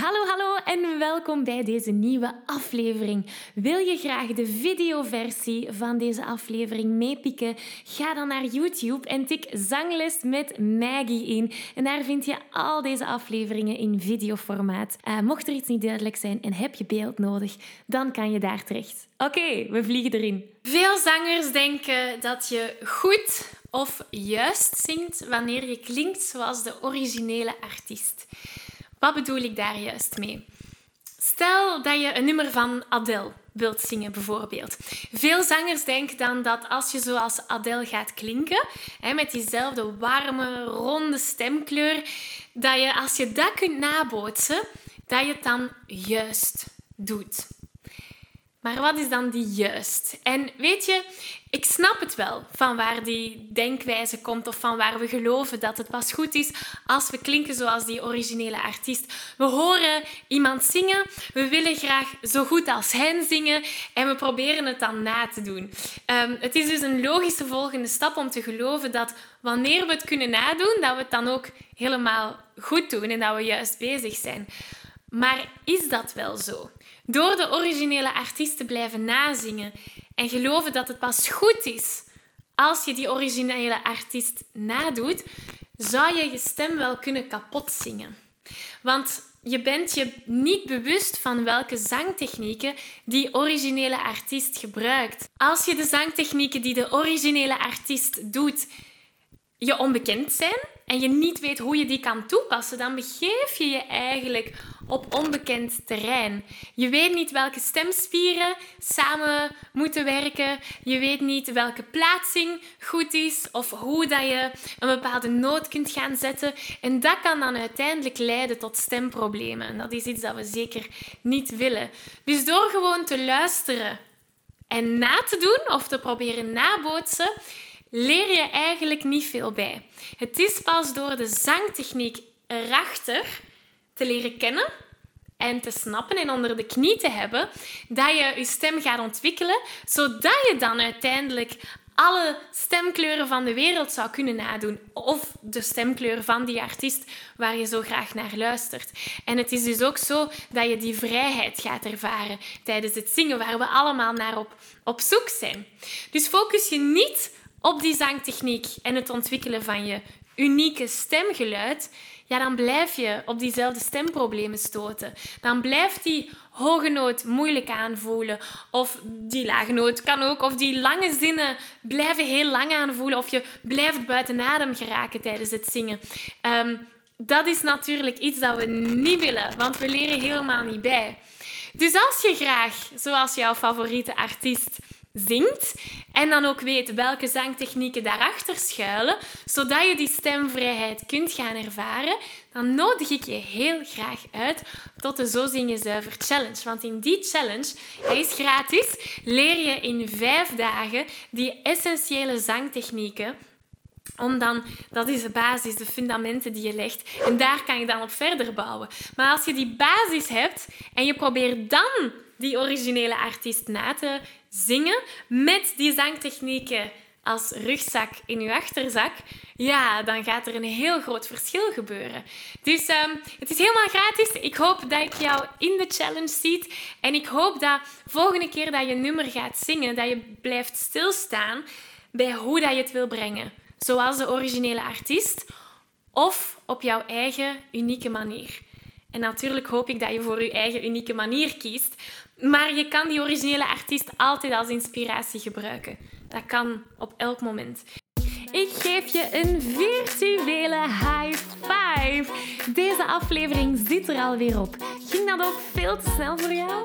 Hallo, hallo en welkom bij deze nieuwe aflevering. Wil je graag de videoversie van deze aflevering meepikken? Ga dan naar YouTube en tik Zangles met Maggie in. En daar vind je al deze afleveringen in videoformaat. Uh, mocht er iets niet duidelijk zijn en heb je beeld nodig, dan kan je daar terecht. Oké, we vliegen erin. Veel zangers denken dat je goed of juist zingt wanneer je klinkt zoals de originele artiest. Wat bedoel ik daar juist mee? Stel dat je een nummer van Adele wilt zingen, bijvoorbeeld. Veel zangers denken dan dat als je zoals Adele gaat klinken, met diezelfde warme, ronde stemkleur, dat je als je dat kunt nabootsen, dat je het dan juist doet. Maar wat is dan die juist? En weet je, ik snap het wel van waar die denkwijze komt of van waar we geloven dat het pas goed is als we klinken zoals die originele artiest. We horen iemand zingen, we willen graag zo goed als hen zingen en we proberen het dan na te doen. Um, het is dus een logische volgende stap om te geloven dat wanneer we het kunnen nadoen, dat we het dan ook helemaal goed doen en dat we juist bezig zijn. Maar is dat wel zo? Door de originele artiest te blijven nazingen en geloven dat het pas goed is als je die originele artiest nadoet, zou je je stem wel kunnen kapot zingen. Want je bent je niet bewust van welke zangtechnieken die originele artiest gebruikt. Als je de zangtechnieken die de originele artiest doet je onbekend zijn en je niet weet hoe je die kan toepassen, dan begeef je je eigenlijk op onbekend terrein. Je weet niet welke stemspieren samen moeten werken. Je weet niet welke plaatsing goed is of hoe dat je een bepaalde noot kunt gaan zetten. En dat kan dan uiteindelijk leiden tot stemproblemen. En dat is iets dat we zeker niet willen. Dus door gewoon te luisteren en na te doen of te proberen nabootsen, leer je eigenlijk niet veel bij. Het is pas door de zangtechniek erachter te leren kennen en te snappen en onder de knie te hebben, dat je je stem gaat ontwikkelen, zodat je dan uiteindelijk alle stemkleuren van de wereld zou kunnen nadoen. Of de stemkleur van die artiest waar je zo graag naar luistert. En het is dus ook zo dat je die vrijheid gaat ervaren tijdens het zingen, waar we allemaal naar op, op zoek zijn. Dus focus je niet op die zangtechniek en het ontwikkelen van je unieke stemgeluid, ja, dan blijf je op diezelfde stemproblemen stoten. Dan blijft die hoge noot moeilijk aanvoelen. Of die lage noot kan ook. Of die lange zinnen blijven heel lang aanvoelen. Of je blijft buiten adem geraken tijdens het zingen. Ehm, dat is natuurlijk iets dat we niet willen, want we leren helemaal niet bij. Dus als je graag, zoals jouw favoriete artiest, zingt en dan ook weet welke zangtechnieken daarachter schuilen, zodat je die stemvrijheid kunt gaan ervaren, dan nodig ik je heel graag uit tot de Zo Zing Je Zuiver Challenge. Want in die challenge, hij is gratis, leer je in vijf dagen die essentiële zangtechnieken om dan, dat is de basis, de fundamenten die je legt. En daar kan je dan op verder bouwen. Maar als je die basis hebt en je probeert dan die originele artiest na te zingen met die zangtechnieken als rugzak in je achterzak, ja, dan gaat er een heel groot verschil gebeuren. Dus um, het is helemaal gratis. Ik hoop dat ik jou in de challenge ziet. En ik hoop dat volgende keer dat je nummer gaat zingen, dat je blijft stilstaan bij hoe dat je het wil brengen. Zoals de originele artiest of op jouw eigen unieke manier. En natuurlijk hoop ik dat je voor je eigen unieke manier kiest. Maar je kan die originele artiest altijd als inspiratie gebruiken. Dat kan op elk moment. Ik geef je een virtuele high five. Deze aflevering zit er alweer op. Ging dat ook veel te snel voor jou?